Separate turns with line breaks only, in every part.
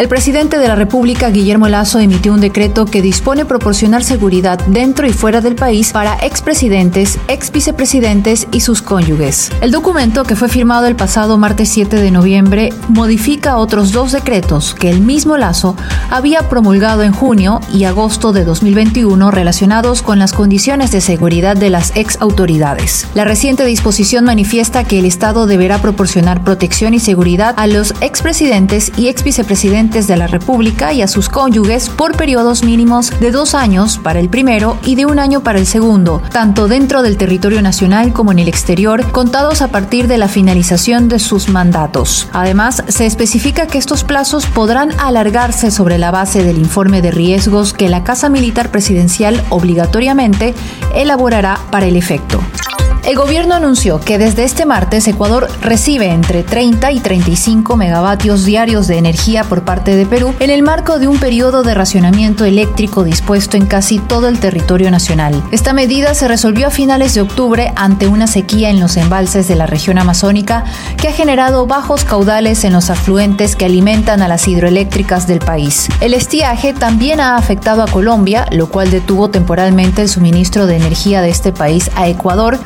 El presidente de la República, Guillermo Lazo, emitió un decreto que dispone proporcionar seguridad dentro y fuera del país para expresidentes, ex vicepresidentes y sus cónyuges. El documento, que fue firmado el pasado martes 7 de noviembre, modifica otros dos decretos que el mismo Lazo había promulgado en junio y agosto de 2021 relacionados con las condiciones de seguridad de las ex autoridades. La reciente disposición manifiesta que el Estado deberá proporcionar protección y seguridad a los expresidentes y ex vicepresidentes de la República y a sus cónyuges por periodos mínimos de dos años para el primero y de un año para el segundo, tanto dentro del territorio nacional como en el exterior, contados a partir de la finalización de sus mandatos. Además, se especifica que estos plazos podrán alargarse sobre la base del informe de riesgos que la Casa Militar Presidencial obligatoriamente elaborará para el efecto. El gobierno anunció que desde este martes Ecuador recibe entre 30 y 35 megavatios diarios de energía por parte de Perú en el marco de un periodo de racionamiento eléctrico dispuesto en casi todo el territorio nacional. Esta medida se resolvió a finales de octubre ante una sequía en los embalses de la región amazónica que ha generado bajos caudales en los afluentes que alimentan a las hidroeléctricas del país. El estiaje también ha afectado a Colombia, lo cual detuvo temporalmente el suministro de energía de este país a Ecuador,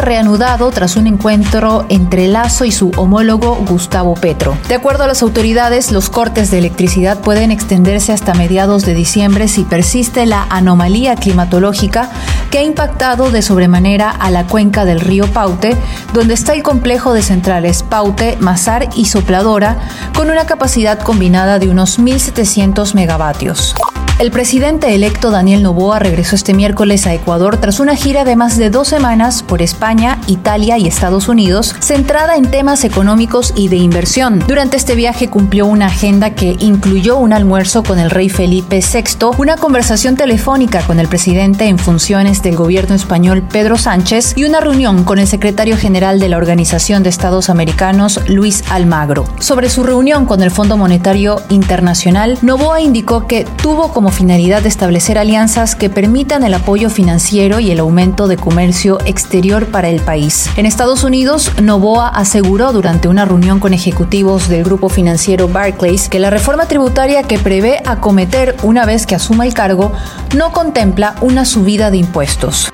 reanudado tras un encuentro entre Lazo y su homólogo Gustavo Petro. De acuerdo a las autoridades, los cortes de electricidad pueden extenderse hasta mediados de diciembre si persiste la anomalía climatológica que ha impactado de sobremanera a la cuenca del río Paute, donde está el complejo de centrales Paute, Mazar y Sopladora, con una capacidad combinada de unos 1.700 megavatios. El presidente electo Daniel Noboa regresó este miércoles a Ecuador tras una gira de más de dos semanas por España, Italia y Estados Unidos, centrada en temas económicos y de inversión. Durante este viaje cumplió una agenda que incluyó un almuerzo con el rey Felipe VI, una conversación telefónica con el presidente en funciones del gobierno español Pedro Sánchez y una reunión con el secretario general de la Organización de Estados Americanos, Luis Almagro. Sobre su reunión con el Fondo Monetario Internacional, Noboa indicó que tuvo como finalidad de establecer alianzas que permitan el apoyo financiero y el aumento de comercio exterior para el país. En Estados Unidos, Novoa aseguró durante una reunión con ejecutivos del grupo financiero Barclays que la reforma tributaria que prevé acometer una vez que asuma el cargo no contempla una subida de impuestos.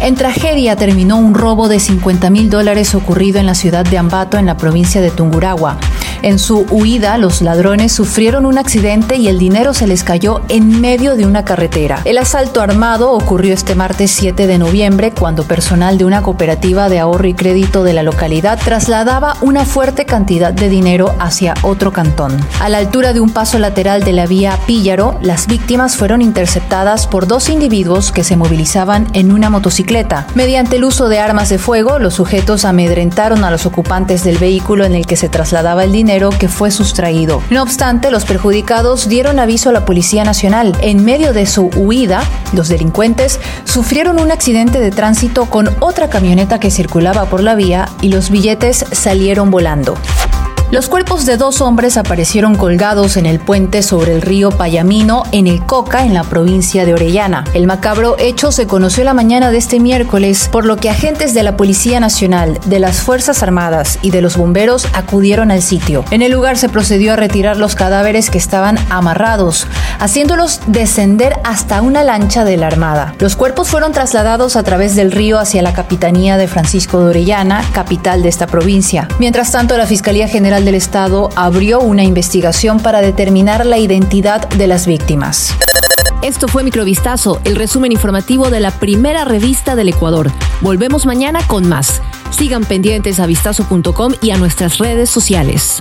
En tragedia terminó un robo de 50 mil dólares ocurrido en la ciudad de Ambato, en la provincia de Tungurahua. En su huida, los ladrones sufrieron un accidente y el dinero se les cayó en medio de una carretera. El asalto armado ocurrió este martes 7 de noviembre cuando personal de una cooperativa de ahorro y crédito de la localidad trasladaba una fuerte cantidad de dinero hacia otro cantón. A la altura de un paso lateral de la vía Píllaro, las víctimas fueron interceptadas por dos individuos que se movilizaban en una motocicleta. Mediante el uso de armas de fuego, los sujetos amedrentaron a los ocupantes del vehículo en el que se trasladaba el dinero que fue sustraído. No obstante, los perjudicados dieron aviso a la Policía Nacional. En medio de su huida, los delincuentes sufrieron un accidente de tránsito con otra camioneta que circulaba por la vía y los billetes salieron volando. Los cuerpos de dos hombres aparecieron colgados en el puente sobre el río Payamino en el Coca, en la provincia de Orellana. El macabro hecho se conoció la mañana de este miércoles, por lo que agentes de la Policía Nacional, de las Fuerzas Armadas y de los bomberos acudieron al sitio. En el lugar se procedió a retirar los cadáveres que estaban amarrados, haciéndolos descender hasta una lancha de la Armada. Los cuerpos fueron trasladados a través del río hacia la capitanía de Francisco de Orellana, capital de esta provincia. Mientras tanto, la Fiscalía Del Estado abrió una investigación para determinar la identidad de las víctimas. Esto fue Microvistazo, el resumen informativo de la primera revista del Ecuador. Volvemos mañana con más. Sigan pendientes a vistazo.com y a nuestras redes sociales.